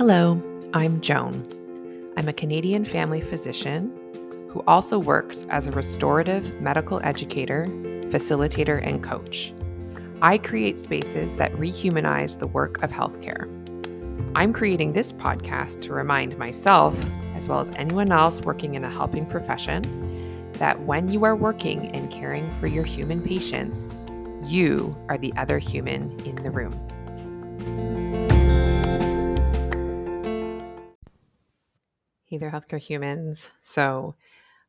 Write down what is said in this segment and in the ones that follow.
Hello, I'm Joan. I'm a Canadian family physician who also works as a restorative medical educator, facilitator, and coach. I create spaces that rehumanize the work of healthcare. I'm creating this podcast to remind myself, as well as anyone else working in a helping profession, that when you are working and caring for your human patients, you are the other human in the room. Hey there, healthcare humans. So,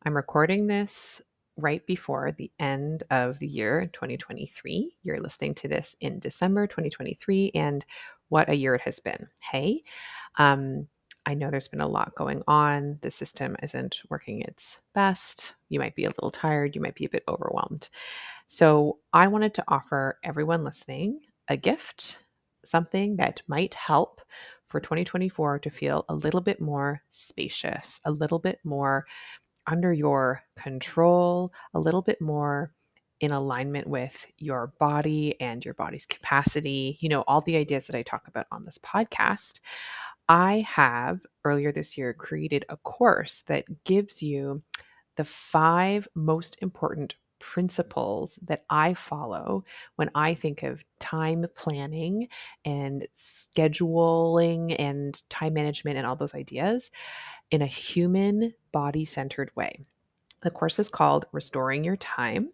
I'm recording this right before the end of the year 2023. You're listening to this in December 2023, and what a year it has been. Hey, um, I know there's been a lot going on. The system isn't working its best. You might be a little tired. You might be a bit overwhelmed. So, I wanted to offer everyone listening a gift, something that might help for 2024 to feel a little bit more spacious, a little bit more under your control, a little bit more in alignment with your body and your body's capacity, you know, all the ideas that I talk about on this podcast. I have earlier this year created a course that gives you the five most important principles that I follow when I think of time planning and scheduling and time management and all those ideas in a human body centered way. The course is called Restoring Your Time.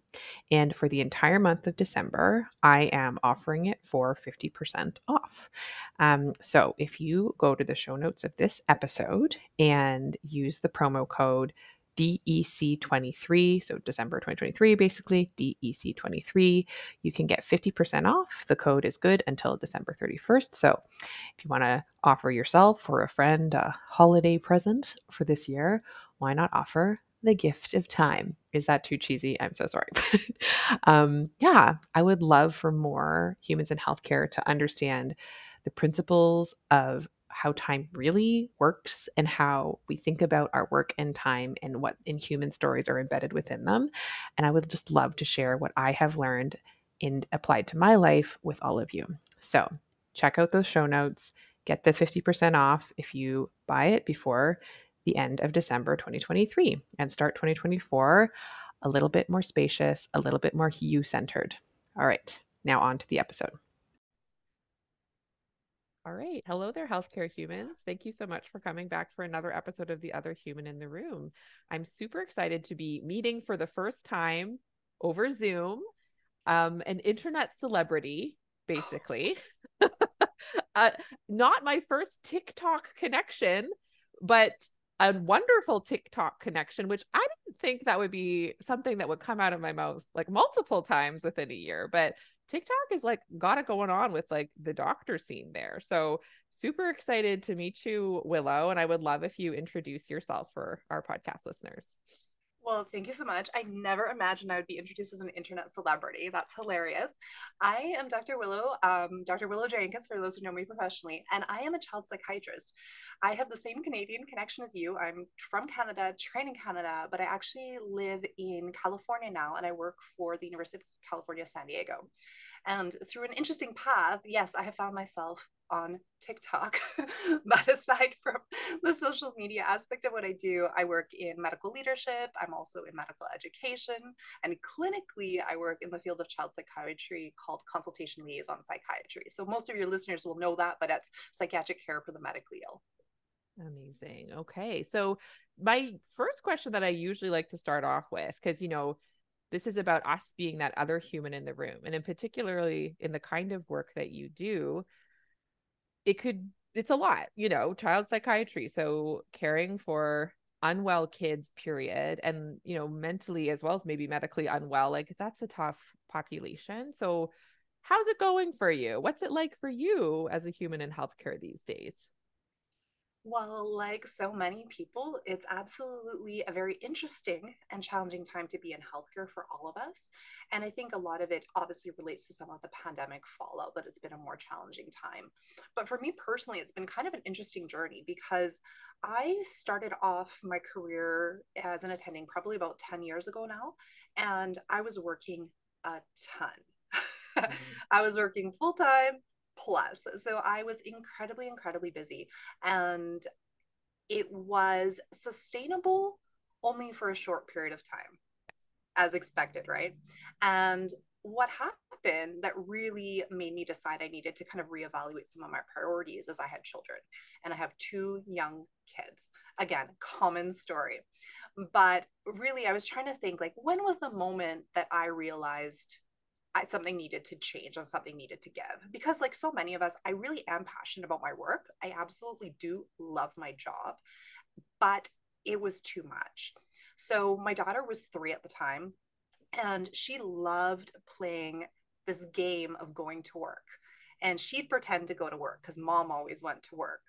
And for the entire month of December, I am offering it for 50% off. Um, so if you go to the show notes of this episode and use the promo code DEC23, so December 2023, basically, DEC23. You can get 50% off. The code is good until December 31st. So if you want to offer yourself or a friend a holiday present for this year, why not offer the gift of time? Is that too cheesy? I'm so sorry. um, yeah, I would love for more humans in healthcare to understand the principles of how time really works and how we think about our work and time and what in human stories are embedded within them. And I would just love to share what I have learned and applied to my life with all of you. So check out those show notes, get the 50% off if you buy it before the end of December 2023 and start 2024 a little bit more spacious, a little bit more you centered. All right, now on to the episode. All right. Hello there, healthcare humans. Thank you so much for coming back for another episode of The Other Human in the Room. I'm super excited to be meeting for the first time over Zoom um, an internet celebrity, basically. uh, not my first TikTok connection, but a wonderful TikTok connection, which I didn't think that would be something that would come out of my mouth like multiple times within a year. But TikTok is like got it going on with like the doctor scene there. So super excited to meet you, Willough. And I would love if you introduce yourself for our podcast listeners. Well, thank you so much. I never imagined I would be introduced as an internet celebrity. That's hilarious. I am Dr. Willough, um, Dr. Willough Jenkins, for those who know me professionally, and I am a child psychiatrist. I have the same Canadian connection as you. I'm from Canada, trained in Canada, but I actually live in California now, and I work for the University of California, San Diego. And through an interesting path, yes, I have found myself on TikTok. but aside from the social media aspect of what I do, I work in medical leadership. I'm also in medical education. And clinically, I work in the field of child psychiatry called consultation liaison psychiatry. So most of your listeners will know that, but it's psychiatric care for the medically ill. Amazing. Okay. So, my first question that I usually like to start off with, because, you know, this is about us being that other human in the room. And in particularly in the kind of work that you do, it could it's a lot you know child psychiatry so caring for unwell kids period and you know mentally as well as maybe medically unwell like that's a tough population. So how's it going for you? What's it like for you as a human in healthcare these days well, like so many people, it's absolutely a very interesting and challenging time to be in healthcare for all of us. And I think a lot of it obviously relates to some of the pandemic fallout, that it's been a more challenging time. But for me personally, it's been kind of an interesting journey because I started off my career as an attending probably about 10 years ago now, and I was working a ton. Mm-hmm. I was working full time plus. So I was incredibly, incredibly busy. And it was sustainable only for a short period of time, as expected, right? And what happened that really made me decide I needed to kind of reevaluate some of my priorities as I had children. And I have two young kids. Again, common story. But really, I was trying to think like, when was the moment that I realized I, something needed to change and something needed to give. Because like so many of us i really am passionate about my work. I absolutely do love my job but it was too much. So my daughter was three at the time and she loved playing this game of going to work. And she'd pretend to go to work because mom always went to work.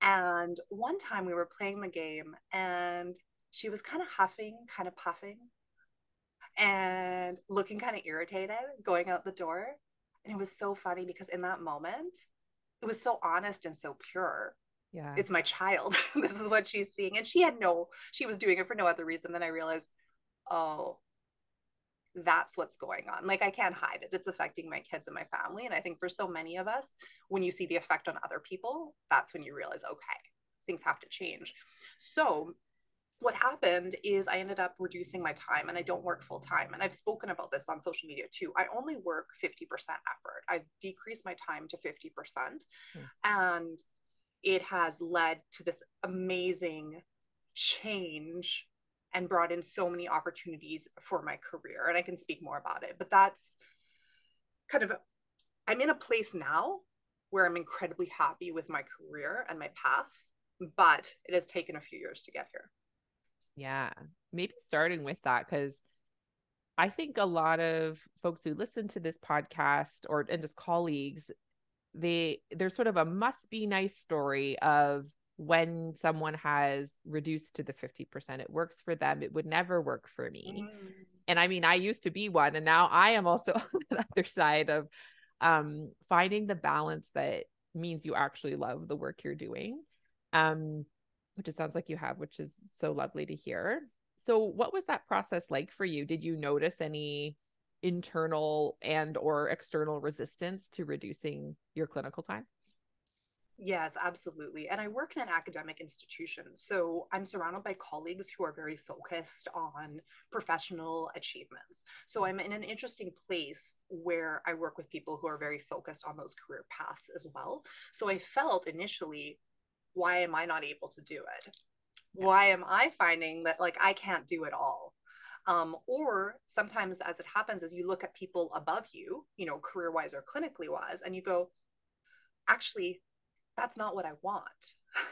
And one time we were playing the game and she was kind of huffing kind of puffing and looking kind of irritated going out the door. And it was so funny because in that moment, it was so honest and so pure. Yeah. It's my child. this is what she's seeing. And she had no, she was doing it for no other reason than I realized, oh, that's what's going on. Like I can't hide it. It's affecting my kids and my family. And I think for so many of us, when you see the effect on other people, that's when you realize, okay, things have to change. So what happened is I ended up reducing my time and I don't work full time. And I've spoken about this on social media too. I only work 50% effort. I've decreased my time to 50%. Mm. And it has led to this amazing change and brought in so many opportunities for my career. And I can speak more about it. But that's kind of, I'm in a place now where I'm incredibly happy with my career and my path. But it has taken a few years to get here. Yeah. Maybe starting with that because I think a lot of folks who listen to this podcast or and just colleagues, they there's sort of a must be nice story of when someone has reduced to the 50%, it works for them. It would never work for me. Mm. And I mean, I used to be one, and now I am also on the other side of um, finding the balance that means you actually love the work you're doing. Um, which it sounds like you have, which is so lovely to hear. So what was that process like for you? Did you notice any internal and or external resistance to reducing your clinical time? Yes, absolutely. And I work in an academic institution. So I'm surrounded by colleagues who are very focused on professional achievements. So I'm in an interesting place where I work with people who are very focused on those career paths as well. So I felt initially why am I not able to do it? Yeah. Why am I finding that like I can't do it all? Um, or sometimes as it happens is you look at people above you, you know, career wise or clinically wise, and you go, actually, that's not what I want.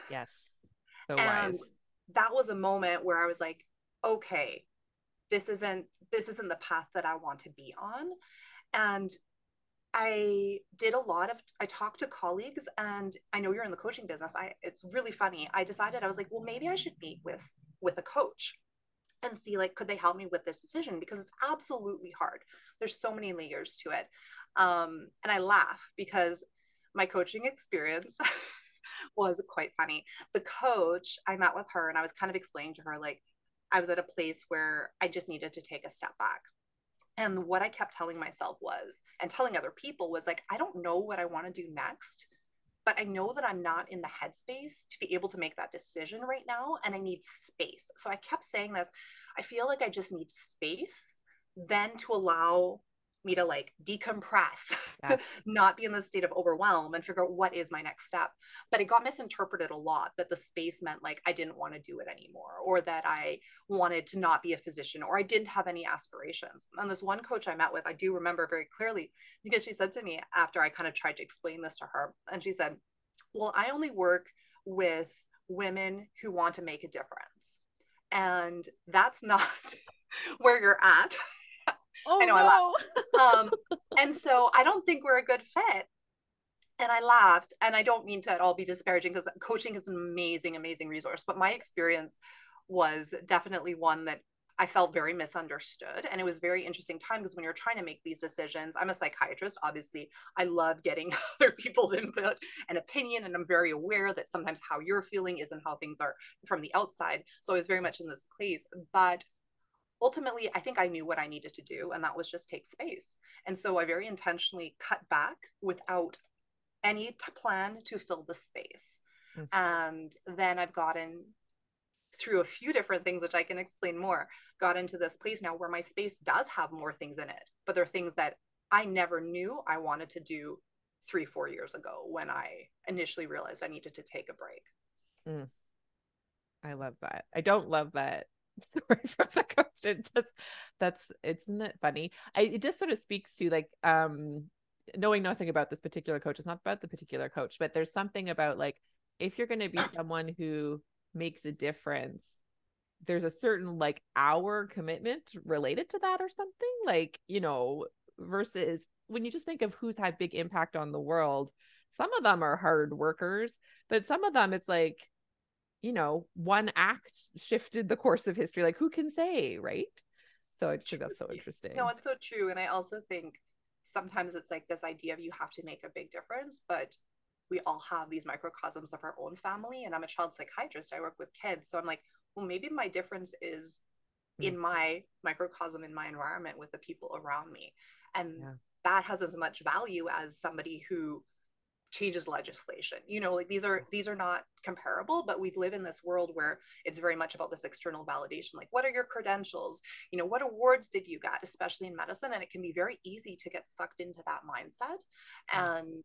Yes. So and wise. that was a moment where I was like, okay, this isn't this isn't the path that I want to be on. And I did a lot of I talked to colleagues and I know you're in the coaching business. I it's really funny. I decided I was like, well, maybe I should meet with with a coach and see like could they help me with this decision because it's absolutely hard. There's so many layers to it. Um, and I laugh because my coaching experience was quite funny. The coach, I met with her and I was kind of explaining to her like I was at a place where I just needed to take a step back and what I kept telling myself was, and telling other people was like, I don't know what I want to do next, but I know that I'm not in the headspace to be able to make that decision right now. And I need space. So I kept saying this I feel like I just need space then to allow me to like decompress, yeah. not be in the state of overwhelm and figure out what is my next step. But it got misinterpreted a lot that the space meant like I didn't want to do it anymore, or that I wanted to not be a physician, or I didn't have any aspirations. And this one coach I met with, I do remember very clearly because she said to me after I kind of tried to explain this to her, and she said, Well, I only work with women who want to make a difference. And that's not where you're at. Oh, I know no. I um, and so I don't think we're a good fit. And I laughed. And I don't mean to at all be disparaging because coaching is an amazing, amazing resource. But my experience was definitely one that I felt very misunderstood. And it was very interesting time because when you're trying to make these decisions, I'm a psychiatrist. Obviously, I love getting other people's input and opinion. And I'm very aware that sometimes how you're feeling isn't how things are from the outside. So I was very much in this place. But ultimately, I think I knew what I needed to do, and that was just take space. And so I very intentionally cut back without any plan to fill the space. Mm-hmm. And then I've gotten through a few different things, which I can explain more, got into this place now where my space does have more things in it, but they're things that I never knew I wanted to do three, four years ago when I initially realized I needed to take a break. Mm. I love that. I don't love that story from the coach. It just that's isn't it funny? I it just sort of speaks to like um knowing nothing about this particular coach. It's not about the particular coach, but there's something about like if you're gonna be someone who makes a difference, there's a certain like hour commitment related to that or something. Like, you know, versus when you just think of who's had big impact on the world, some of them are hard workers, but some of them it's like you know, one act shifted the course of history. Like, who can say, right? So I think that's so interesting. No, it's so true. And I also think sometimes it's like this idea of you have to make a big difference, but we all have these microcosms of our own family. And I'm a child psychiatrist, I work with kids. So I'm like, well, maybe my difference is in mm-hmm. my microcosm, in my environment with the people around me. And yeah. that has as much value as somebody who changes legislation. You know like these are these are not comparable but we live in this world where it's very much about this external validation like what are your credentials? You know what awards did you get especially in medicine? And it can be very easy to get sucked into that mindset. And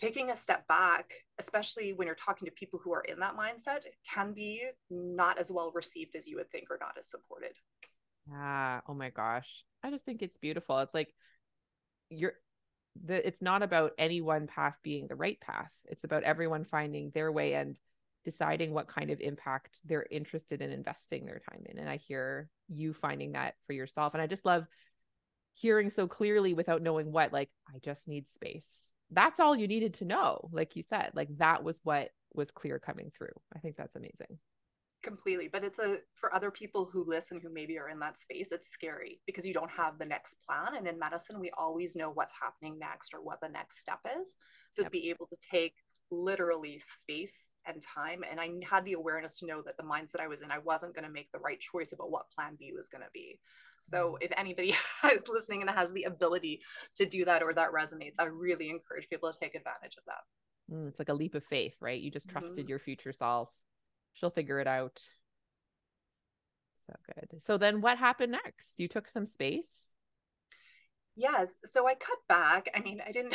taking a step back especially when you're talking to people who are in that mindset can be not as well received as you would think or not as supported. Yeah. Oh my gosh. I just think it's beautiful. It's like you're the it's not about any one path being the right path. It's about everyone finding their way and deciding what kind of impact they're interested in investing their time in. And i hear you finding that for yourself. And i just love hearing so clearly without knowing what like i just need space. That's all you needed to know like you said like that was what was clear coming through. I think that's amazing completely but it's a for other people who listen who maybe are in that space it's scary because you don't have the next plan and in medicine we always know what's happening next or what the next step is so yep. to be able to take literally space and time and i had the awareness to know that the mindset i was in i wasn't going to make the right choice about what plan b was going to be so mm. if anybody is listening and has the ability to do that or that resonates i really encourage people to take advantage of that mm, it's like a leap of faith right you just trusted mm-hmm. your future self she'll figure it out. So good. So then what happened next? You took some space? Yes. So I cut back. I mean, I didn't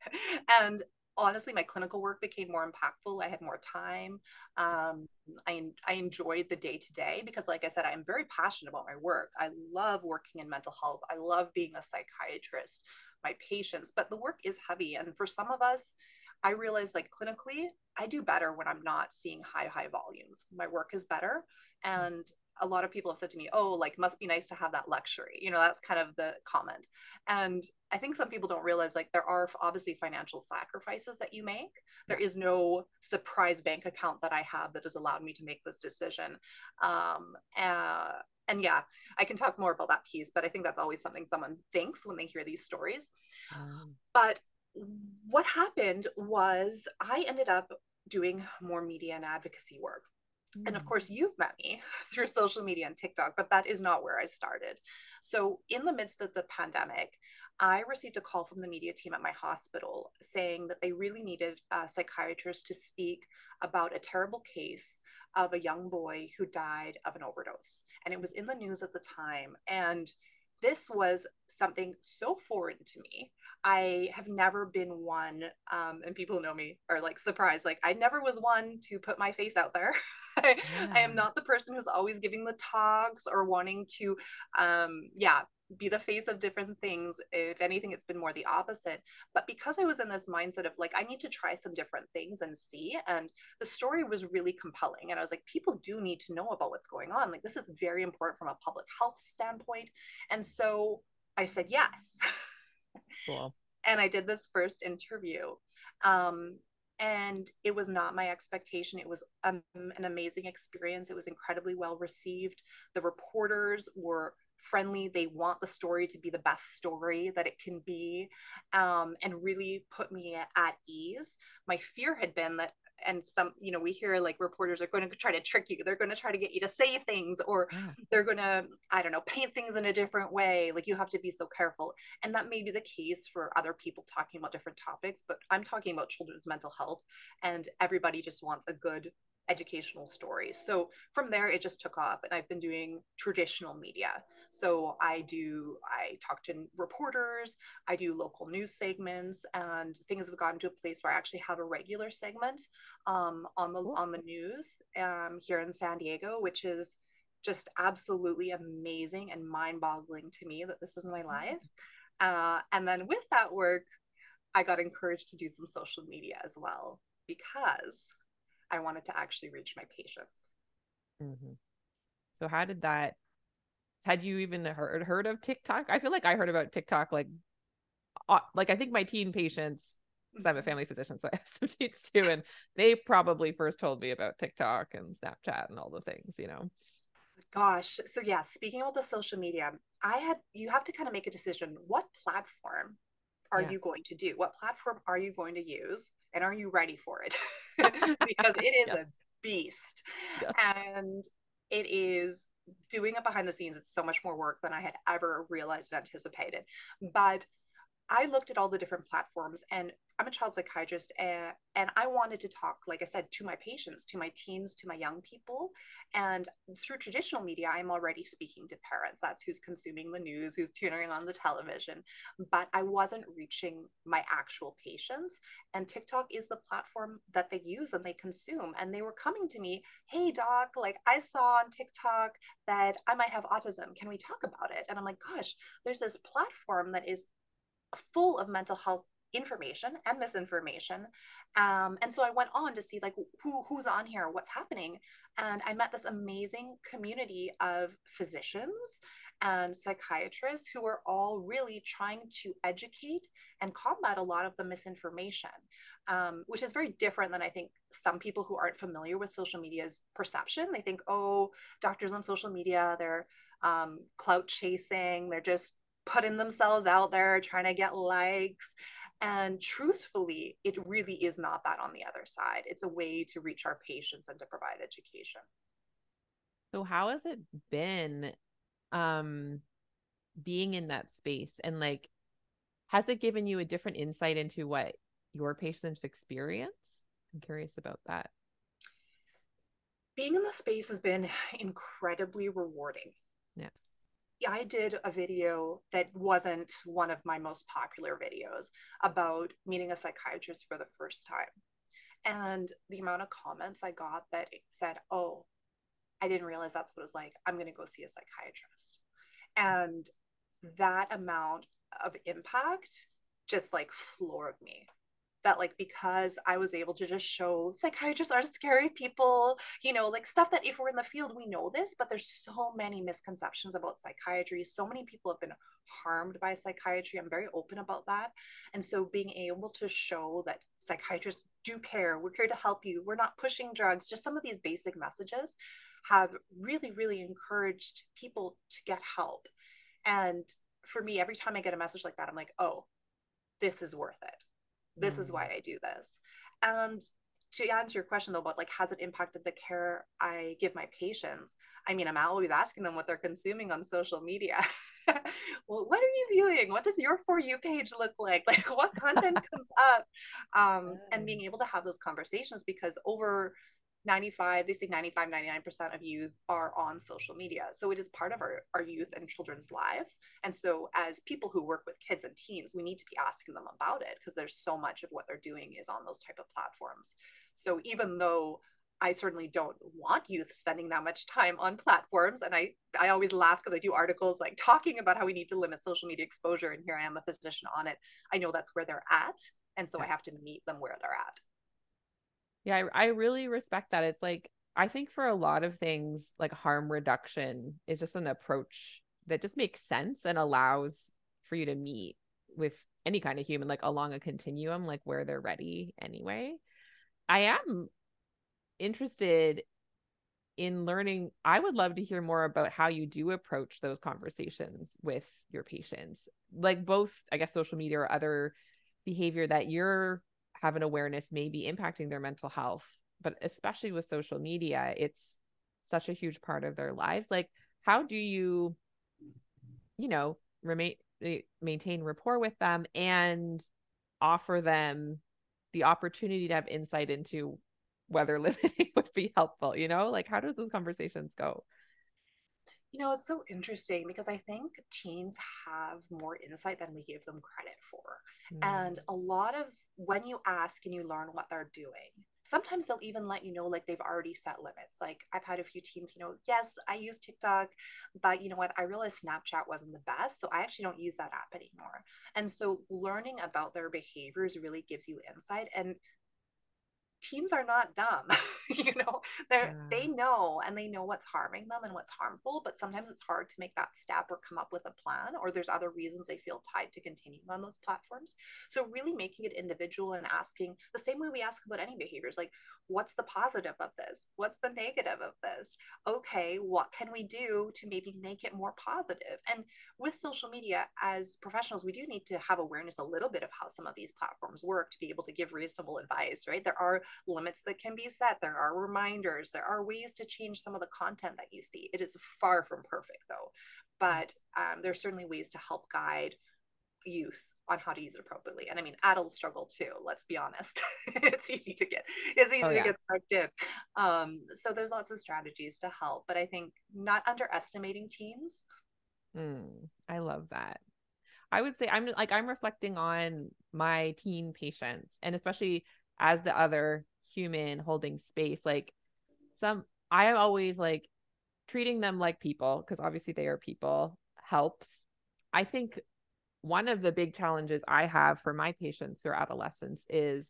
and honestly my clinical work became more impactful i had more time um, I, I enjoyed the day to day because like i said i'm very passionate about my work i love working in mental health i love being a psychiatrist my patients but the work is heavy and for some of us I realize like clinically, I do better when I'm not seeing high, high volumes. My work is better. Mm. And a lot of people have said to me, oh, like, must be nice to have that luxury. You know, that's kind of the comment. And I think some people don't realize like there are obviously financial sacrifices that you make. There is no surprise bank account that I have that has allowed me to make this decision. Um, uh, and yeah, I can talk more about that piece, but I think that's always something someone thinks when they hear these stories. Um. But what happened was I ended up doing more media and advocacy work. Mm. And of mm. course, you've met me through social media and TikTok, but that is not where I started. So, in the midst of the pandemic, I received a call from the media team at my hospital saying that they really needed a psychiatrist to speak about a terrible case of a young boy who died of an overdose. And it was in the news at the time. And this was something so foreign to me. I have never been one, um, and people know me are like surprised. Like I never was one to put my face out there. I, yeah. I, am not the person who's always giving the talks or wanting to, um, yeah, be the face of different things. If anything, it's been more the opposite. But because I was in this mindset of like, I need to try some different things and see, and the story was really compelling. And I was like, people do need to know about what's going on. Like, this is very important from a public health standpoint. And so I said yes. Cool. and I did this first interview. Um, and it was not my expectation. It was um, an amazing experience. It was incredibly well received. The reporters were friendly. They want the story to be the best story that it can be um, and really put me at ease. My fear had been that and some you know we hear like reporters are going to try to trick you they're going to try to get you to say things or yeah. they're going to i don't know paint things in a different way like you have to be so careful and that may be the case for other people talking about different topics but i'm talking about children's mental health and everybody just wants a good educational stories. So from there, it just took off, and I've been doing traditional media. So I do, I talk to reporters, I do local news segments, and things have gotten to a place where I actually have a regular segment um, on the on the news um, here in San Diego, which is just absolutely amazing and mind-boggling to me that this is my life. Uh, and then with that work, I got encouraged to do some social media as well because I wanted to actually reach my patients. Mm-hmm. So how did that? Had you even heard heard of TikTok? I feel like I heard about TikTok like, uh, like I think my teen patients. Because I'm a mm-hmm. family physician, so I have some teens too, and they probably first told me about TikTok and Snapchat and all the things, you know. Gosh, so yeah, speaking about the social media, I had you have to kind of make a decision. What platform are yeah. you going to do? What platform are you going to use? And are you ready for it? because it is a beast. And it is doing it behind the scenes. It's so much more work than I had ever realized and anticipated. But I looked at all the different platforms and I'm a child psychiatrist and, and I wanted to talk, like I said, to my patients, to my teens, to my young people. And through traditional media, I'm already speaking to parents. That's who's consuming the news, who's tuning on the television. But I wasn't reaching my actual patients. And TikTok is the platform that they use and they consume. And they were coming to me, hey, doc, like I saw on TikTok that I might have autism. Can we talk about it? And I'm like, gosh, there's this platform that is full of mental health information and misinformation. Um, and so i went on to see like who who's on here what's happening. And i met this amazing community of physicians and psychiatrists who are all really trying to educate and combat a lot of the misinformation um, which is very different than i think some people who aren't familiar with social media's perception. They think oh doctors on social media they're um, clout chasing they're just putting themselves out there, trying to get likes. And truthfully, it really is not that on the other side. It's a way to reach our patients and to provide education. So how has it been um being in that space and like has it given you a different insight into what your patients experience? I'm curious about that. Being in the space has been incredibly rewarding. Yeah. I did a video that wasn't one of my most popular videos about meeting a psychiatrist for the first time. And the amount of comments I got that said, Oh, I didn't realize that's what it was like. I'm going to go see a psychiatrist. And that amount of impact just like floored me that like because I was able to just show psychiatrists aren't scary people, you know, like stuff that if we're in the field we know this, but there's so many misconceptions about psychiatry. So many people have been harmed by psychiatry. I'm very open about that. And so being able to show that psychiatrists do care, we're here to help you. We're not pushing drugs, just some of these basic messages have really really encouraged people to get help. And for me every time I get a message like that I'm like, "Oh, this is worth it." This mm. is why I do this. And to answer your question though about like has it impacted the care I give my patients? I mean, I'm always asking them what they're consuming on social media. well, what are you viewing? What does your for you page look like? Like what content comes up? Um, and being able to have those conversations because over 95 they say 95 99% of youth are on social media so it is part of our, our youth and children's lives and so as people who work with kids and teens we need to be asking them about it because there's so much of what they're doing is on those type of platforms so even though I certainly don't want youth spending that much time on platforms. And I, I always laugh because I do articles like talking about how we need to limit social media exposure. And here I am a physician on it. I know that's where they're at. And so I have to meet them where they're at. Yeah, I, I really respect that. It's like I think for a lot of things, like harm reduction is just an approach that just makes sense and allows for you to meet with any kind of human, like along a continuum, like where they're ready anyway. I am interested in learning. I would love to hear more about how you do approach those conversations with your patients, like both, I guess, social media or other behavior that you're have an awareness may be impacting their mental health but especially with social media it's such a huge part of their lives. Like how do you you know remain eh, maintain rapport with them and offer them the opportunity to have insight into whether limiting would be helpful you know? Like how do those conversations go you know, it's so interesting because I think teens have more insight than we give them credit for. Mm. And a lot of when you ask and you learn what they're doing, sometimes they'll even let you know like they've already set limits. Like I've had a few teens, you know, yes, I use TikTok, but you know what? I realized Snapchat wasn't the best. So I actually don't use that app anymore. And so learning about their behaviors really gives you insight. And teens are not dumb you know? They're yeah. they know and they know what's harming them and what's harmful but sometimes it's hard to make that step or come up with a plan or there's other reasons they feel tied to continuing on those platforms. So really making it individual and asking the same way we ask about any behaviors like what's the positive of this? What's the negative of this? Okay what can we do to maybe make it more positive? And with social media as professionals we do need to have awareness a little bit of how some of these platforms work to be able to give reasonable advice right? There are limits that can be set there are reminders there are ways to change some of the content that you see it is far from perfect though but um, there's certainly ways to help guide youth on how to use it appropriately. And I mean, adults struggle too. Let's be honest. it's easy to get it's easy oh, yeah. to get sucked in. Um, so there's lots of strategies to help, but I think not underestimating teens. Mm, I love that. I would say I'm like I'm reflecting on my teen patients, and especially as the other human holding space. Like some, I am always like treating them like people because obviously they are people helps. I think one of the big challenges I have for my patients who are adolescents is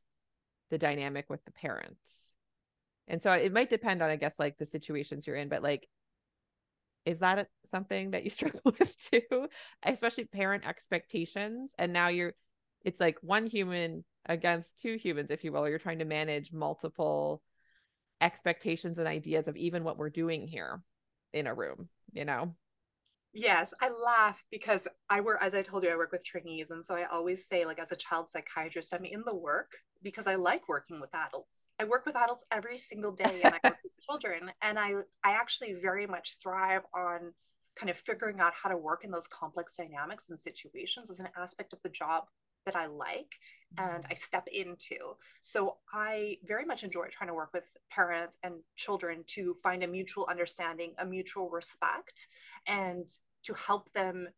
the dynamic with the parents. And so it might depend on, I guess, like the situations you're in, but like, is that something that you struggle with too? Especially parent expectations. And now you're, it's like one human against two humans, if you will. or You're trying to manage multiple expectations and ideas of even what we're doing here in a room, you know? Yes, I laugh because I work, as I told you, I work with trainees. And so I always say, like, as a child psychiatrist, I'm in the work because I like working with adults. I work with adults every single day and I work with children. And I, I actually very much thrive on kind of figuring out how to work in those complex dynamics and situations as an aspect of the job that I like and mm-hmm. I step into. So I very much enjoy trying to work with parents and children to find a mutual understanding, a mutual respect, and to help them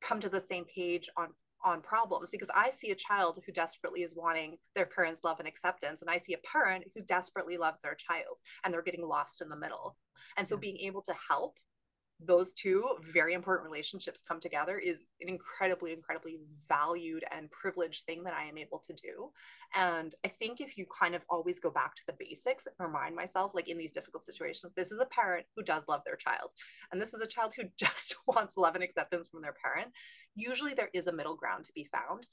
come to the same page on on problems because I see a child who desperately is wanting their parents' love and acceptance, and I see a parent who desperately loves their child and they're getting lost in the middle. And so, yeah. being able to help those two very important relationships come together is an incredibly incredibly valued and privileged thing that i am able to do. And i think if you kind of always go back to the basics and remind myself like in these difficult situations this is a parent who does love their child and this is a child who just wants love and acceptance from their parent usually there is a middle ground to be found.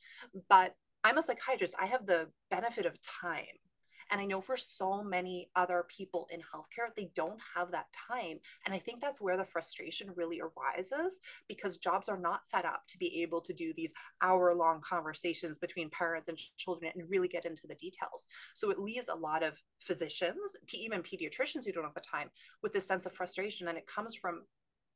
But i'm a psychiatrist. I have the benefit of time and I know for so many other people in healthcare, they don't have that time. And I think that's where the frustration really arises because jobs are not set up to be able to do these hour long conversations between parents and children and really get into the details. So it leaves a lot of physicians, even pediatricians who don't have the time, with this sense of frustration. And it comes from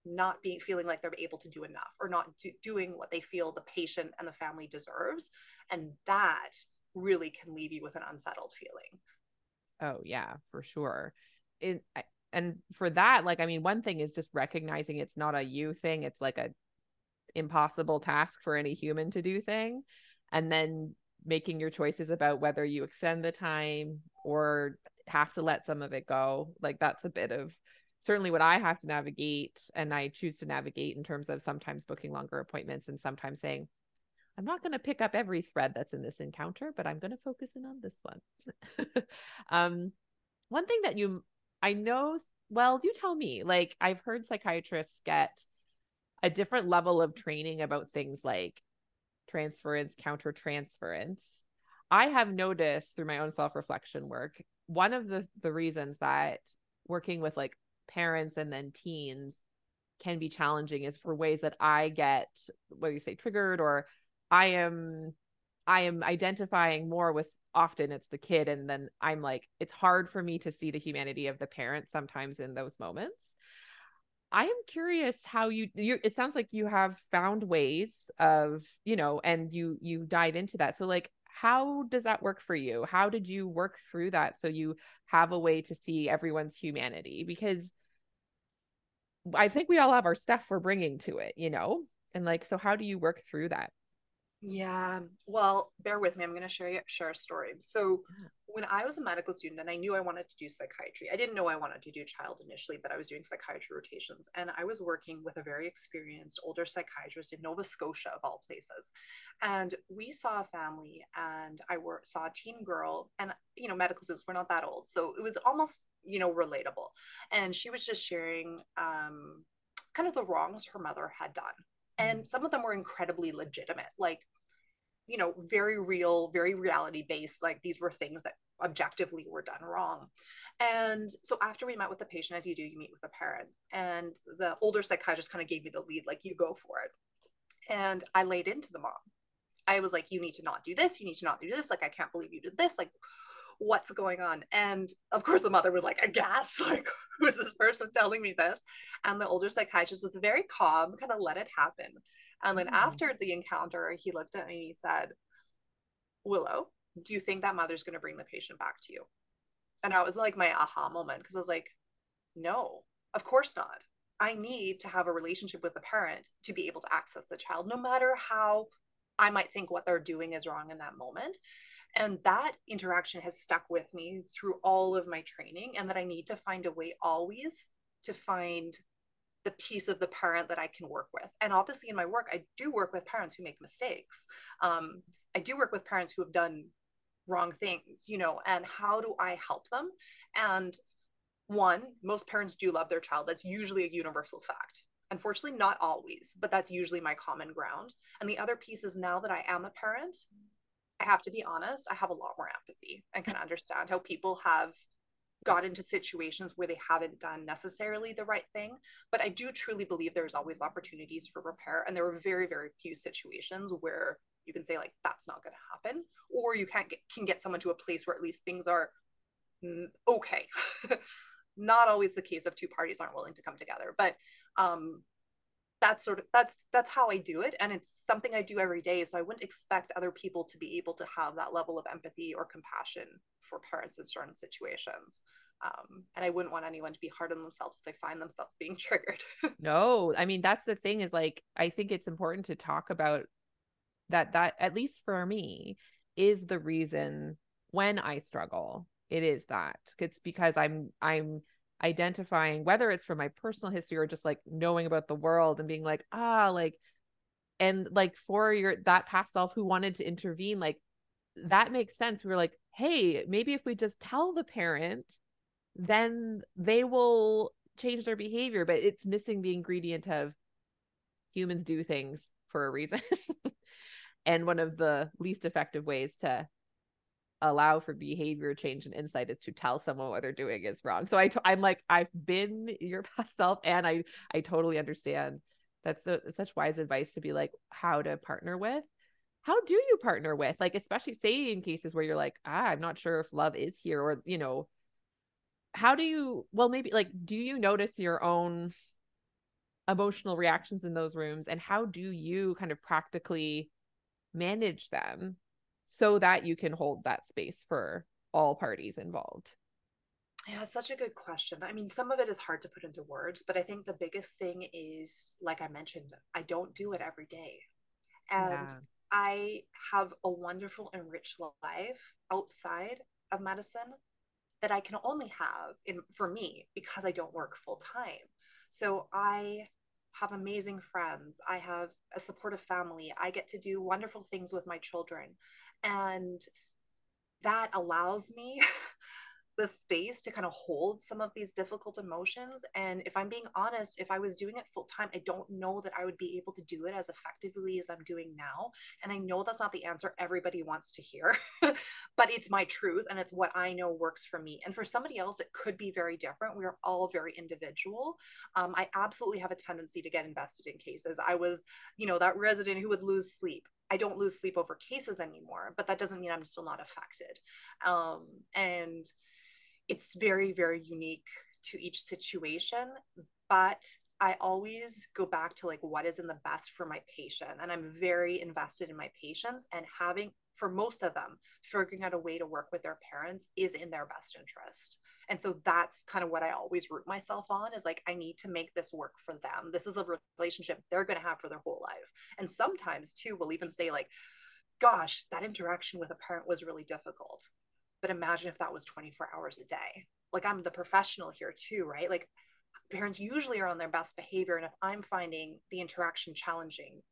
not being feeling like they're able to do enough or not do, doing what they feel the patient and the family deserves and that really can leave you with an unsettled feeling. Oh yeah, for sure. It and for that, like I mean, one thing is just recognizing it's not a you thing; it's like a impossible task for any human to do thing, and then making your choices about whether you extend the time or have to let some of it go. Like that's a bit of certainly what I have to navigate, and I choose to navigate in terms of sometimes booking longer appointments and sometimes saying, I'm not going to pick up every thread that's in this encounter, but I'm going to focus in on this one. um, one thing that you, I know, well, you tell me, like, I've heard psychiatrists get a different level of training about things like transference, countertransference. I have noticed through my own self reflection work, one of the, the reasons that working with like parents and then teens can be challenging is for ways that I get, what you say, triggered or I am I am identifying more with often it's the kid and then i'm like it's hard for me to see the humanity of the parent sometimes in those moments. I am curious how you you it sounds like you have found ways of you know and you you dive into that. So like how does that work for you? How did you work through that so you have a way to see everyone's humanity? Because i think we all have our stuff we're bringing to it you know? And like so how do you work through that yeah. Well, bear with me. I'm going to share share a story. So, when I was a medical student and I knew I wanted to do psychiatry, I didn't know I wanted to do child initially, but I was doing psychiatry rotations and I was working with a very experienced older psychiatrist in Nova Scotia, of all places. And we saw a family and I wor- saw a teen girl and, you know, medical students were not that old. So it was almost, you know, relatable. And she was just sharing um, kind of the wrongs her mother had done and some of them were incredibly legitimate like you know very real very reality based like these were things that objectively were done wrong. And so after we met with the patient as you do you meet with the parent and the older psychiatrist kind of gave me the lead like you go for it. And i laid into the mom. I was like you need to not do this. You need to not do this. Like i can't believe you did this. Like what's going on? And of course the mother was like aghast like who's this person telling me this? And the older psychiatrist was very calm kind of let it happen and then mm-hmm. after the encounter he looked at me and he said Willough do you think that mother's going to bring the patient back to you? And i was like my aha moment because i was like no of course not. I need to have a relationship with the parent to be able to access the child no matter how i might think what they're doing is wrong in that moment. And that interaction has stuck with me through all of my training, and that I need to find a way always to find the piece of the parent that I can work with. And obviously, in my work, I do work with parents who make mistakes. Um, I do work with parents who have done wrong things, you know, and how do I help them? And one, most parents do love their child. That's usually a universal fact. Unfortunately, not always, but that's usually my common ground. And the other piece is now that I am a parent, I have to be honest, I have a lot more empathy and can understand how people have got into situations where they haven't done necessarily the right thing. But I do truly believe there's always opportunities for repair. And there were very, very few situations where you can say, like, that's not going to happen. Or you can't get, can get someone to a place where at least things are mm, okay. not always the case if two parties aren't willing to come together. But um, that's sort of that's that's how I do it and it's something I do every day so I wouldn't expect other people to be able to have that level of empathy or compassion for parents in certain situations um, and I wouldn't want anyone to be hard on themselves if they find themselves being triggered. No I mean that's the thing is like I think it's important to talk about that that at least for me is the reason when I struggle it is that it's because I'm I'm identifying whether it's from my personal history or just like knowing about the world and being like ah like and like for your that past self who wanted to intervene like that makes sense. We are like hey maybe if we just tell the parent then they will change their behavior but it's missing the ingredient of humans do things for a reason. And one of the least effective ways to allow for behavior change and insight is to tell someone what they're doing is wrong. So I t- I'm like I've been your past self and I I totally understand. That's so, such wise advice to be like how to partner with. How do you partner with? Like especially say in cases where you're like, ah, I'm not sure if love is here or you know, how do you well maybe like do you notice your own emotional reactions in those rooms and how do you kind of practically manage them so that you can hold that space for all parties involved? Yeah, such a good question. I mean, some of it is hard to put into words, but I think the biggest thing is, like I mentioned, I don't do it every day. And yeah. I have a wonderful and rich life outside of medicine that I can only have in for me because I don't work full time. So I have amazing friends. I have a supportive family. I get to do wonderful things with my children. And that allows me the space to kind of hold some of these difficult emotions. And if I'm being honest, if I was doing it full time, I don't know that I would be able to do it as effectively as I'm doing now. And I know that's not the answer everybody wants to hear, but it's my truth and it's what I know works for me. And for somebody else, it could be very different. We are all very individual. Um, I absolutely have a tendency to get invested in cases. I was, you know, that resident who would lose sleep I don't lose sleep over cases anymore, but that doesn't mean I'm still not affected. Um, and it's very, very unique to each situation. But I always go back to like what is in the best for my patient. And I'm very invested in my patients and having, for most of them, figuring out a way to work with their parents is in their best interest. And so that's kind of what I always root myself on is like, I need to make this work for them. This is a relationship they're going to have for their whole life. And sometimes, too, we'll even say, like, gosh, that interaction with a parent was really difficult. But imagine if that was 24 hours a day. Like, I'm the professional here, too, right? Like, parents usually are on their best behavior. And if I'm finding the interaction challenging,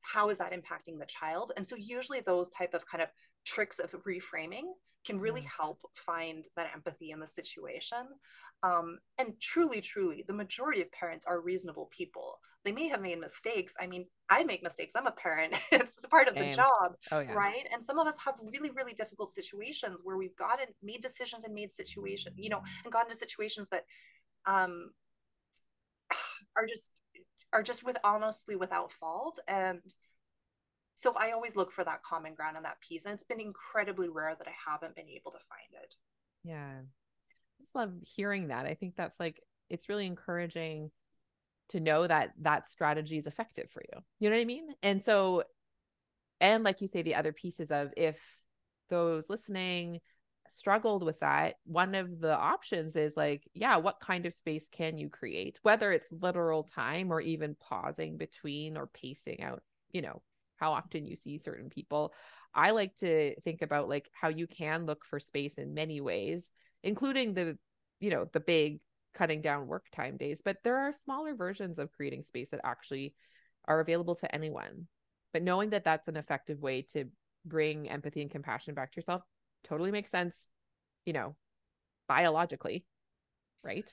how is that impacting the child? And so, usually, those type of kind of tricks of reframing can really help find that empathy in the situation. Um, and truly, truly, the majority of parents are reasonable people. They may have made mistakes. I mean, I make mistakes. I'm a parent. it's part of Same. the job, oh, yeah. right? And some of us have really, really difficult situations where we've gotten made decisions and made situations, you know, and gotten to situations that um, are just are just with honestly without fault and so I always look for that common ground and that piece. And it's been incredibly rare that I haven't been able to find it. Yeah. I just love hearing that. I think that's like, it's really encouraging to know that that strategy is effective for you. You know what I mean? And so, and like you say, the other pieces of if those listening struggled with that, one of the options is like, yeah, what kind of space can you create? Whether it's literal time or even pausing between or pacing out, you know, how often you see certain people. I like to think about like how you can look for space in many ways, including the, you know, the big cutting down work time days, but there are smaller versions of creating space that actually are available to anyone. But knowing that that's an effective way to bring empathy and compassion back to yourself totally makes sense, you know, biologically, right?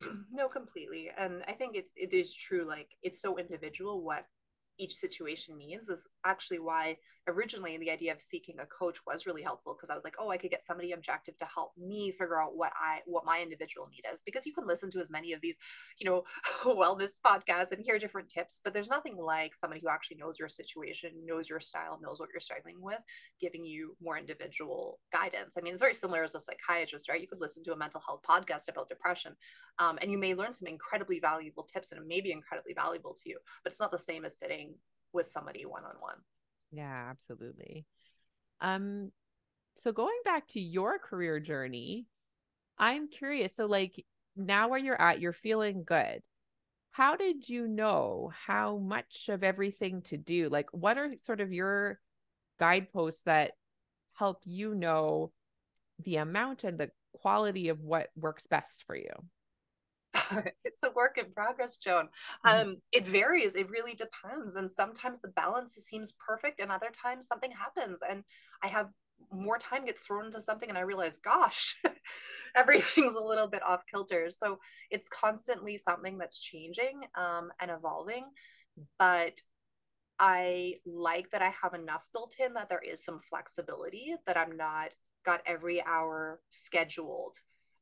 No, completely. And I think it's it is true like it's so individual what each situation needs is actually why originally the idea of seeking a coach was really helpful because I was like, oh, I could get somebody objective to help me figure out what I what my individual need is because you can listen to as many of these, you know, wellness podcasts and hear different tips, but there's nothing like somebody who actually knows your situation, knows your style, knows what you're struggling with, giving you more individual guidance. I mean, it's very similar as a psychiatrist, right? You could listen to a mental health podcast about depression, um, and you may learn some incredibly valuable tips, and it may be incredibly valuable to you, but it's not the same as sitting with somebody one on one. Yeah, absolutely. Um so going back to your career journey, I'm curious. So like now where you're at, you're feeling good. How did you know how much of everything to do? Like what are sort of your guideposts that help you know the amount and the quality of what works best for you? it's a work in progress, Joan. Mm-hmm. Um, it varies. It really depends. And sometimes the balance seems perfect, and other times something happens, and I have more time gets thrown into something, and I realize, gosh, everything's a little bit off kilter. So it's constantly something that's changing um, and evolving. But I like that I have enough built in that there is some flexibility that I'm not got every hour scheduled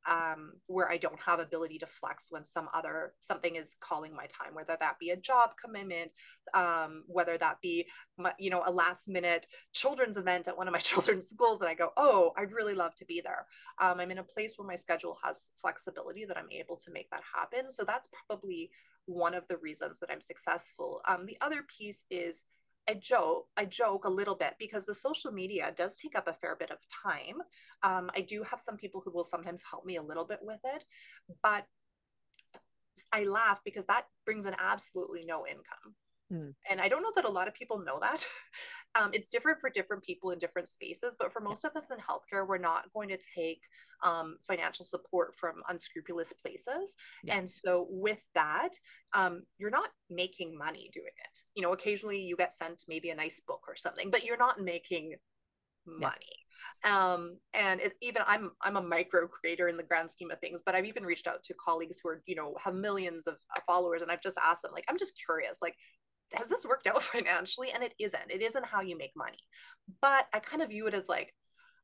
um, where I don't have ability to flex when some other something is calling my time, whether that be a job commitment, um, whether that be my, you know a last minute children's event at one of my children's schools, and I go, oh, I'd really love to be there. Um, I'm in a place where my schedule has flexibility that I'm able to make that happen. So that's probably one of the reasons that I'm successful. Um, the other piece is I joke, I joke a little bit because the social media does take up a fair bit of time. Um, I do have some people who will sometimes help me a little bit with it, but I laugh because that brings in absolutely no income. Mm. And I don't know that a lot of people know that. Um, it's different for different people in different spaces, but for most of us in healthcare, we're not going to take um, financial support from unscrupulous places. Yeah. And so, with that, um, you're not making money doing it. You know, occasionally you get sent maybe a nice book or something, but you're not making money. Yeah. Um, and it, even I'm I'm a micro creator in the grand scheme of things, but I've even reached out to colleagues who are you know have millions of followers, and I've just asked them like I'm just curious, like has this worked out financially? And it isn't. It isn't how you make money. But I kind of view it as like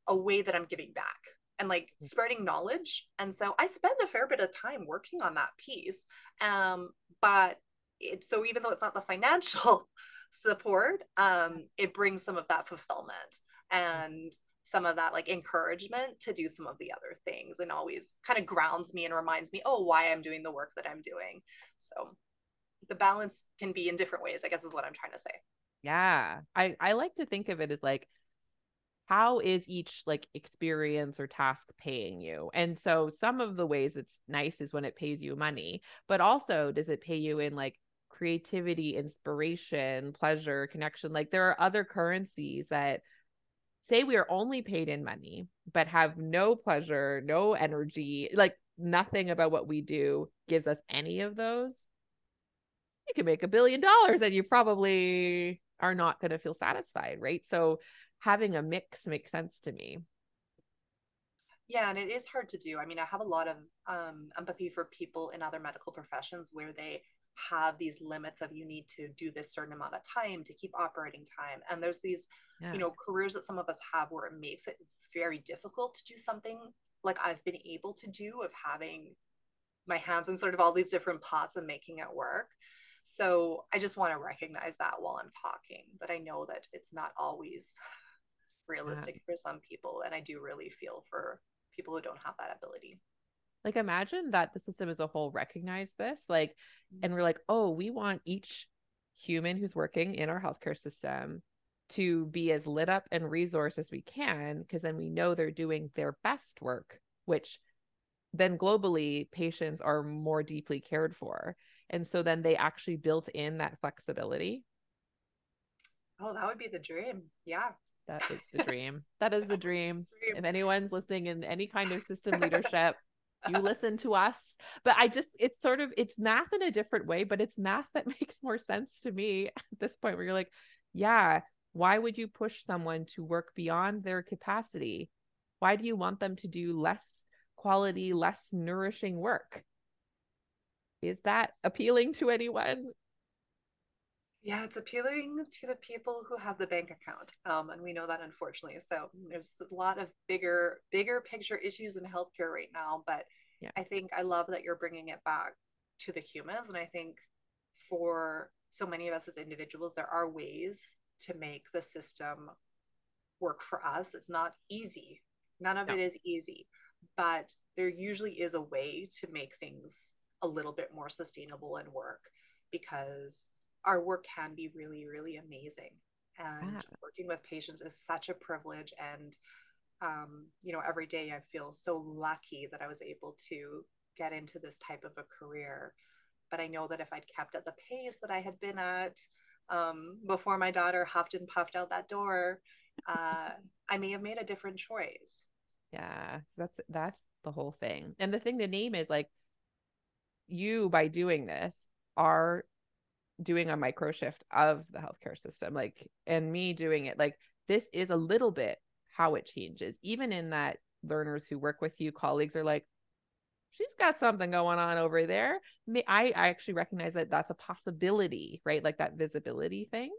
a way that I'm giving back and like mm. spreading knowledge. And so I spend a fair bit of time working on that piece. Um, but it's so even though it's not the financial support, um, it brings some of that fulfillment and some of that like encouragement to do some of the other things and always kind of grounds me and reminds me, oh, why I'm doing the work that I'm doing. So the balance can be in different ways, I guess is what I'm trying to say. Yeah. I, I like to think of it as like how is each like experience or task paying you and so some of the ways it's nice is when it pays you money but also does it pay you in like creativity inspiration pleasure connection like there are other currencies that say we are only paid in money but have no pleasure no energy like nothing about what we do gives us any of those you can make a billion dollars and you probably are not going to feel satisfied right so having a mix makes sense to me. Yeah, and it is hard to do. I mean, I have a lot of um, empathy for people in other medical professions where they have these limits of you need to do this certain amount of time to keep operating time. And there's these, yeah. you know, careers that some of us have where it makes it very difficult to do something like I've been able to do of having my hands in sort of all these different pots and making it work. So I just want to recognize that while I'm talking, that I know that it's not always realistic yeah. for some people and i do really feel for people who don't have that ability like imagine that the system as a whole recognize this like mm-hmm. and we're like oh we want each human who's working in our healthcare system to be as lit up and resourced as we can because then we know they're doing their best work which then globally patients are more deeply cared for and so then they actually built in that flexibility oh that would be the dream yeah that is the dream. That is the dream. dream. If anyone's listening in any kind of system leadership, you listen to us. But I just, it's sort of, it's math in a different way, but it's math that makes more sense to me at this point where you're like, yeah, why would you push someone to work beyond their capacity? Why do you want them to do less quality, less nourishing work? Is that appealing to anyone? Yeah, it's appealing to the people who have the bank account. Um, and we know that unfortunately. So there's a lot of bigger, bigger picture issues in healthcare right now. But yeah. I think I love that you're bringing it back to the humans. And I think for so many of us as individuals, there are ways to make the system work for us. It's not easy. None of no. it is easy, but there usually is a way to make things a little bit more sustainable and work because our work can be really, really amazing. And yeah. working with patients is such a privilege. And, um, you know, every day I feel so lucky that I was able to get into this type of a career. But I know that if I'd kept at the pace that I had been at um, before my daughter huffed and puffed out that door, uh, I may have made a different choice. Yeah, that's that's the whole thing. And the thing the name is like you by doing this are doing a micro shift of the healthcare system like and me doing it like this is a little bit how it changes. Even in that learners who work with you colleagues are like she's got something going on over there. I, I actually recognize that that's a possibility right? Like that visibility thing.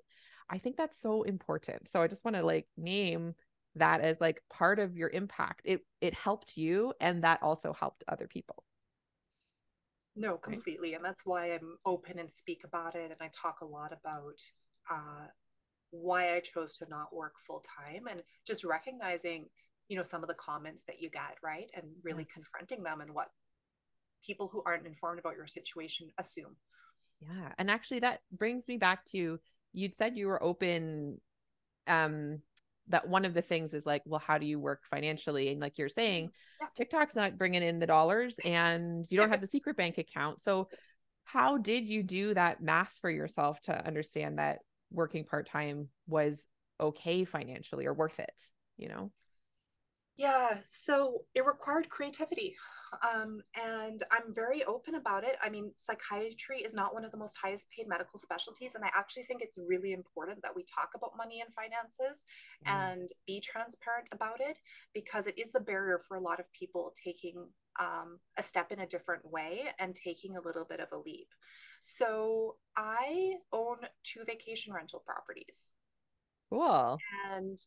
I think that's so important. So i just want to like name that as like part of your impact it it helped you and that also helped other people no, completely. Right? And that's why I'm open and speak about it. And I talk a lot about uh, why I chose to not work full time and just recognizing, you know, some of the comments that you get, right? And really yeah. confronting them and what people who aren't informed about your situation assume. Yeah. And actually, that brings me back to you'd said you were open um that one of the things is like, well, how do you work financially? And like you're saying, mm-hmm. yeah. TikTok's not bringing in the dollars and you don't have the secret bank account. So, how did you do that math for yourself to understand that working part time was okay financially or worth it? You know? Yeah. So, it required creativity. Um, and I'm very open about it. I mean, psychiatry is not one of the most highest paid medical specialties. And I actually think it's really important that we talk about money and finances mm. and be transparent about it because it is the barrier for a lot of people taking um, a step in a different way and taking a little bit of a leap. So I own two vacation rental properties. Cool. And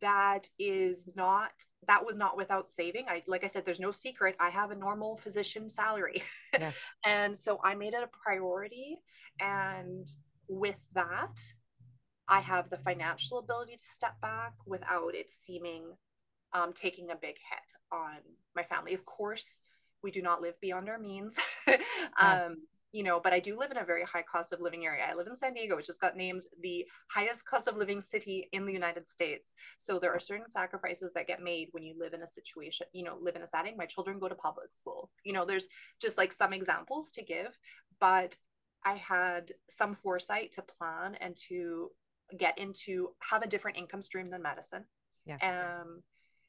that is not that was not without saving i like i said there's no secret i have a normal physician salary yeah. and so i made it a priority and with that I have the financial ability to step back without it seeming um, taking a big hit on my family. Of course, we do not live beyond our means. yeah. You know, but I do live in a very high cost of living area. I live in San Diego, which just got named the highest cost of living city in the United States. So there are certain sacrifices that get made when you live in a situation, you know, live in a setting. My children go to public school. You know, there's just like some examples to give, but I had some foresight to plan and to get into have a different income stream than medicine. Yeah. Um,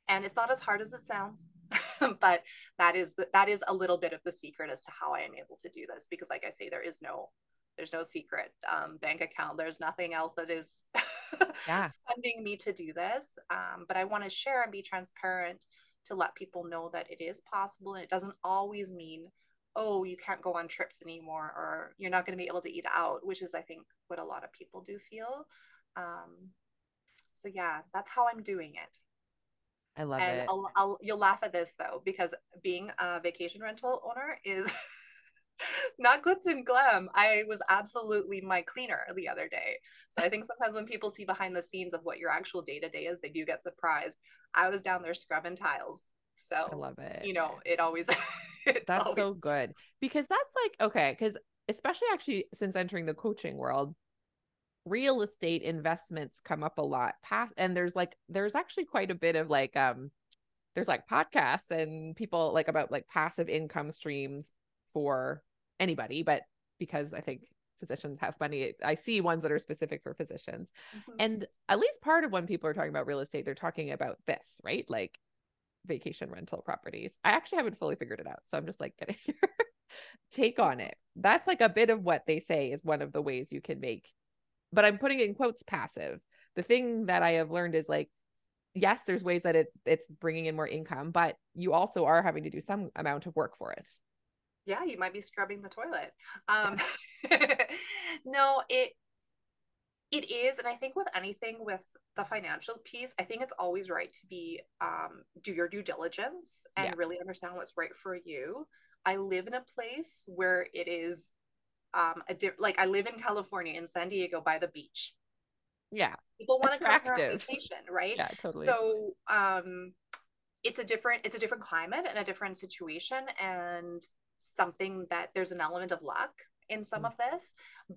and it's not as hard as it sounds but that is that is a little bit of the secret as to how i am able to do this because like i say there is no there's no secret um, bank account. There's nothing else that is yeah. funding me to do this um, but i want to share and be transparent to let people know that it is possible and it doesn't always mean oh you can't go on trips anymore or you're not going to be able to eat out which is i think what a lot of people do feel. Um, so yeah that's how i'm doing it I love and it. I'll, I'll, you'll laugh at this though, because being a vacation rental owner is not glitz and glam. I was absolutely my cleaner the other day. So I think sometimes when people see behind the scenes of what your actual day to day is, they do get surprised. I was down there scrubbing tiles. So I love it. You know, it always that's always... so good because that's like okay, because especially actually since entering the coaching world, real estate investments come up a lot past and there's like there's actually quite a bit of like um there's like podcasts and people like about like passive income streams for anybody but because i think physicians have money i see ones that are specific for physicians. Mm-hmm. and at least part of when people are talking about real estate they're talking about this right? Like vacation rental properties. I actually haven't fully figured it out so i'm just like getting your take on it. That's like a bit of what they say is one of the ways you can make but I'm putting it in quotes passive. The thing that I have learned is like, yes, there's ways that it it's bringing in more income, but you also are having to do some amount of work for it. Yeah, you might be scrubbing the toilet. Um, no, it it is, and I think with anything with the financial piece, I think it's always right to be um, do your due diligence and yeah. really understand what's right for you. I live in a place where it is um a di- like I live in California in San Diego by the beach. Yeah. People want to come on vacation, right? Yeah, totally. So um it's a different it's a different climate and a different situation and something that there's an element of luck in some mm-hmm. of this,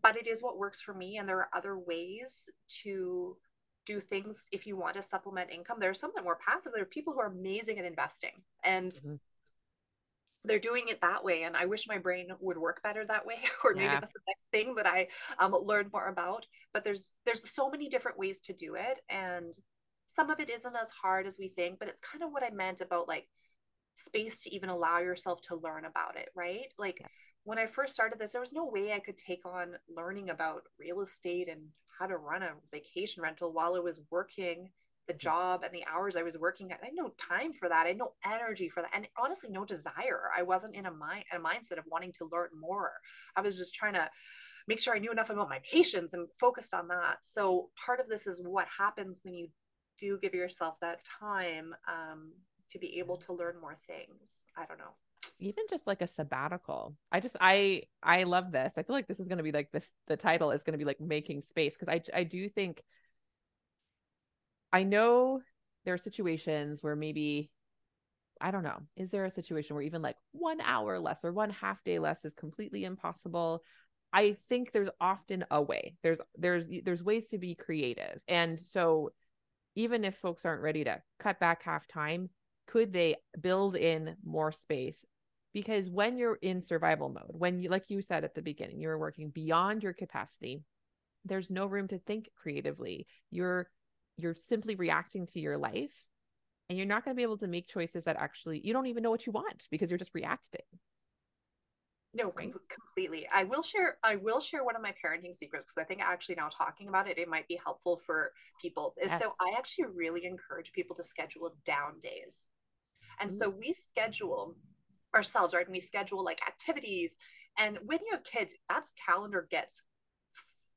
but it is what works for me and there are other ways to do things if you want to supplement income. there are There's something more passive. There are people who are amazing at investing and mm-hmm they're doing it that way and i wish my brain would work better that way or maybe yeah. that's the next thing that i um, learned more about but there's there's so many different ways to do it and some of it isn't as hard as we think but it's kind of what i meant about like space to even allow yourself to learn about it right like yeah. when i first started this there was no way i could take on learning about real estate and how to run a vacation rental while i was working the job and the hours I was working at. I had no time for that. I had no energy for that. And honestly, no desire. I wasn't in a mind a mindset of wanting to learn more. I was just trying to make sure I knew enough about my patients and focused on that. So part of this is what happens when you do give yourself that time um, to be able to learn more things. I don't know even just like a sabbatical i just i i love this i feel like this is going to be like this the title is going to be like making space because i i do think I know there are situations where maybe I don't know. Is there a situation where even like one hour less or one half day less is completely impossible? I think there's often a way. There's there's there's ways to be creative. And so even if folks aren't ready to cut back half time, could they build in more space? Because when you're in survival mode, when you like you said at the beginning, you're working beyond your capacity, there's no room to think creatively. You're you're simply reacting to your life and you're not going to be able to make choices that actually you don't even know what you want because you're just reacting no right? com- completely i will share i will share one of my parenting secrets because i think actually now talking about it it might be helpful for people yes. so i actually really encourage people to schedule down days and Ooh. so we schedule ourselves right and we schedule like activities and when you have kids that's calendar gets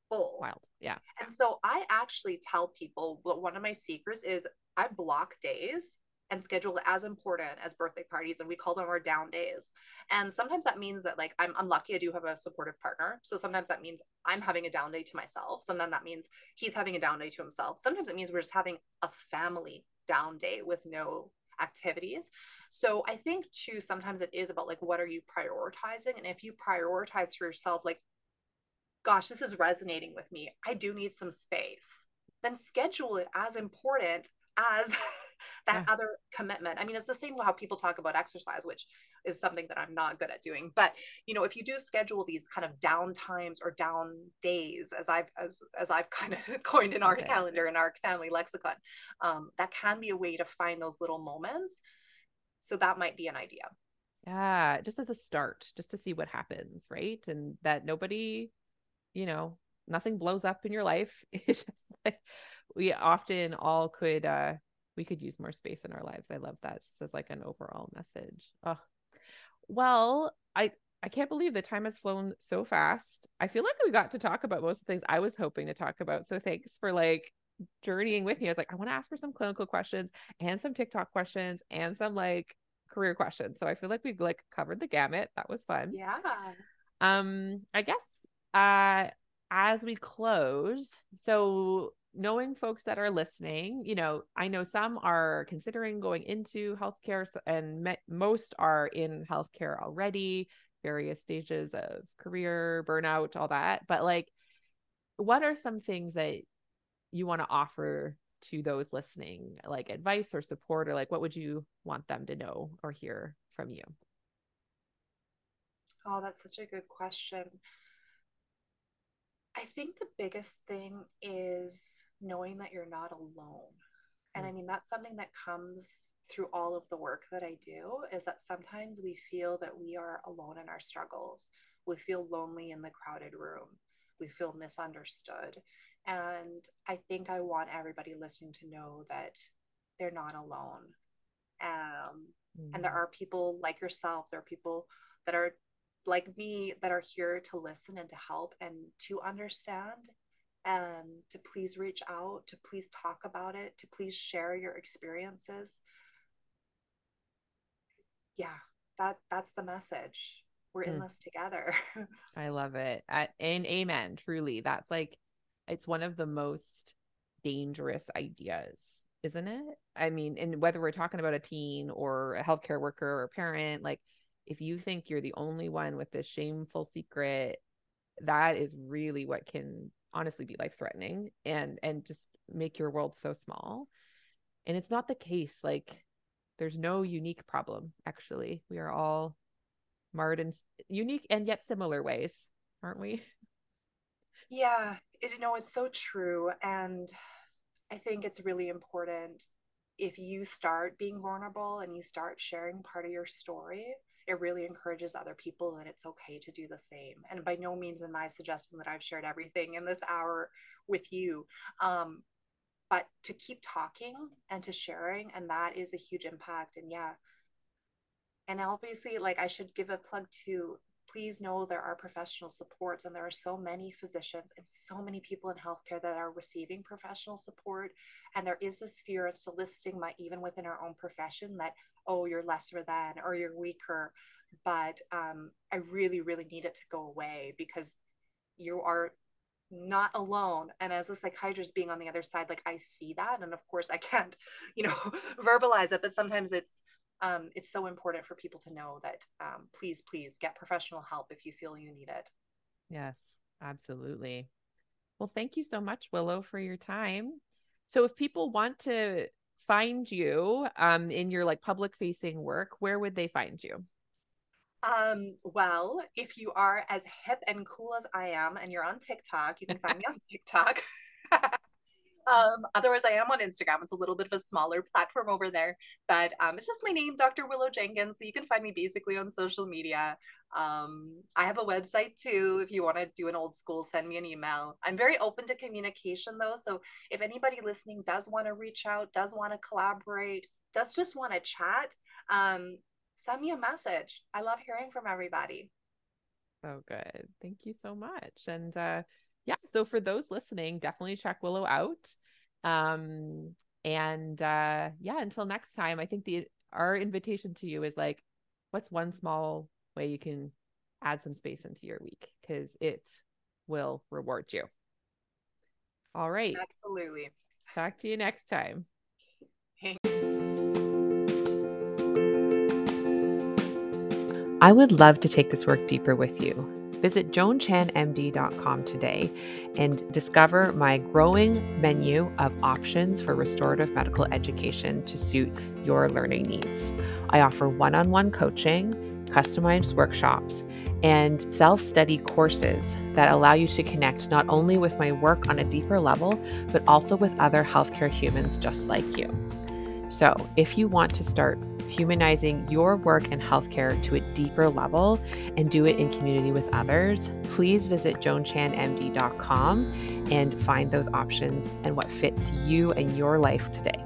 full. Wild. Yeah. And so I actually tell people that one of my secrets is I block days and schedule it as important as birthday parties and we call them our down days and sometimes that means that like I'm, I'm lucky i do have a supportive partner so sometimes that means i'm having a down day to myself sometimes that means he's having a down day to himself sometimes it means we're just having a family down day with no activities so i think too sometimes it is about like what are you prioritizing and if you prioritize for yourself like gosh this is resonating with me i do need some space then schedule it as important as that yeah. other commitment. I mean, it's the same how people talk about exercise, which is something that I'm not good at doing. But you know, if you do schedule these kind of down times or down days, as I've as, as I've kind of coined in our okay. calendar in our family lexicon, um, that can be a way to find those little moments. So that might be an idea. Yeah, just as a start, just to see what happens, right? And that nobody, you know, nothing blows up in your life. It's just like we often all could uh we could use more space in our lives. I love that just as like an overall message. Oh, well, I I can't believe the time has flown so fast. I feel like we got to talk about most of the things I was hoping to talk about. So thanks for like journeying with me. I was like, I want to ask her some clinical questions and some TikTok questions and some like career questions. So I feel like we've like covered the gamut. That was fun. Yeah. Um, I guess uh as we close, so knowing folks that are listening, you know, I know some are considering going into healthcare and me- most are in healthcare already, various stages of career, burnout, all that. But like, what are some things that you want to offer to those listening, like advice or support, or like what would you want them to know or hear from you? Oh, that's such a good question. I think the biggest thing is knowing that you're not alone. And I mm. mean, that's something that comes through all of the work that I do is that sometimes we feel that we are alone in our struggles. We feel lonely in the crowded room. We feel misunderstood. And I think I want everybody listening to know that they're not alone. Um, mm-hmm. And there mm. are people like yourself, there are people that are like me that are here to listen and to help and to understand and to please reach out, to please talk about it, to please share your experiences. Yeah, that that's the message. We're in mm. this together. I love it. and amen. Truly, that's like it's one of the most dangerous ideas, isn't it? I mean, and whether we're talking about a teen or a healthcare worker or a parent, like if you think you're the only one with this shameful secret, that is really what can honestly be life threatening and and just make your world so small. And it's not the case. Like there's no unique problem actually. We are all marred in unique and yet similar ways, aren't we? Yeah, you know, it's so true. And I think it's really important if you start being vulnerable and you start sharing part of your story it really encourages other people that it's okay to do the same. And by no means am I suggesting that I've shared everything in this hour with you. Um, but to keep talking and to sharing, and that is a huge impact. And yeah. And obviously, like I should give a plug to please know there are professional supports and there are so many physicians and so many people in healthcare that are receiving professional support and there is this fear and still stigma even within our own profession that oh you're lesser than or you're weaker but um, i really really need it to go away because you are not alone. And as a psychiatrist being on the other side like i see that and of course i can't you know verbalize it but sometimes it's um, it's so important for people to know that um, please please get professional help if you feel you need it. Yes absolutely. Well thank you so much Willough for your time. So if people want to find you um, in your like public facing work, where would they find you? Um, well, if you are as hip and cool as I am and you're on TikTok, you can find me on TikTok. Um, otherwise, I am on Instagram. It's a little bit of a smaller platform over there, but um, it's just my name, Dr. Willough Jenkins. So you can find me basically on social media. Um, I have a website too. If you want to do an old school, send me an email. I'm very open to communication though. So if anybody listening does want to reach out, does want to collaborate, does just want to chat, um, send me a message. I love hearing from everybody. So good. Thank you so much. And uh, yeah, so for those listening, definitely check Willough out. Um, And uh, yeah, until next time, I think the our invitation to you is like, what's one small way you can add some space into your week because it will reward you. All right. Absolutely. Talk to you next time. I would love to take this work deeper with you. Visit joanchanmd.com today and discover my growing menu of options for restorative medical education to suit your learning needs. I offer one on one coaching, customized workshops, and self study courses that allow you to connect not only with my work on a deeper level, but also with other healthcare humans just like you. So, if you want to start humanizing your work in healthcare to a deeper level and do it in community with others, please visit joanchanmd.com and find those options and what fits you and your life today.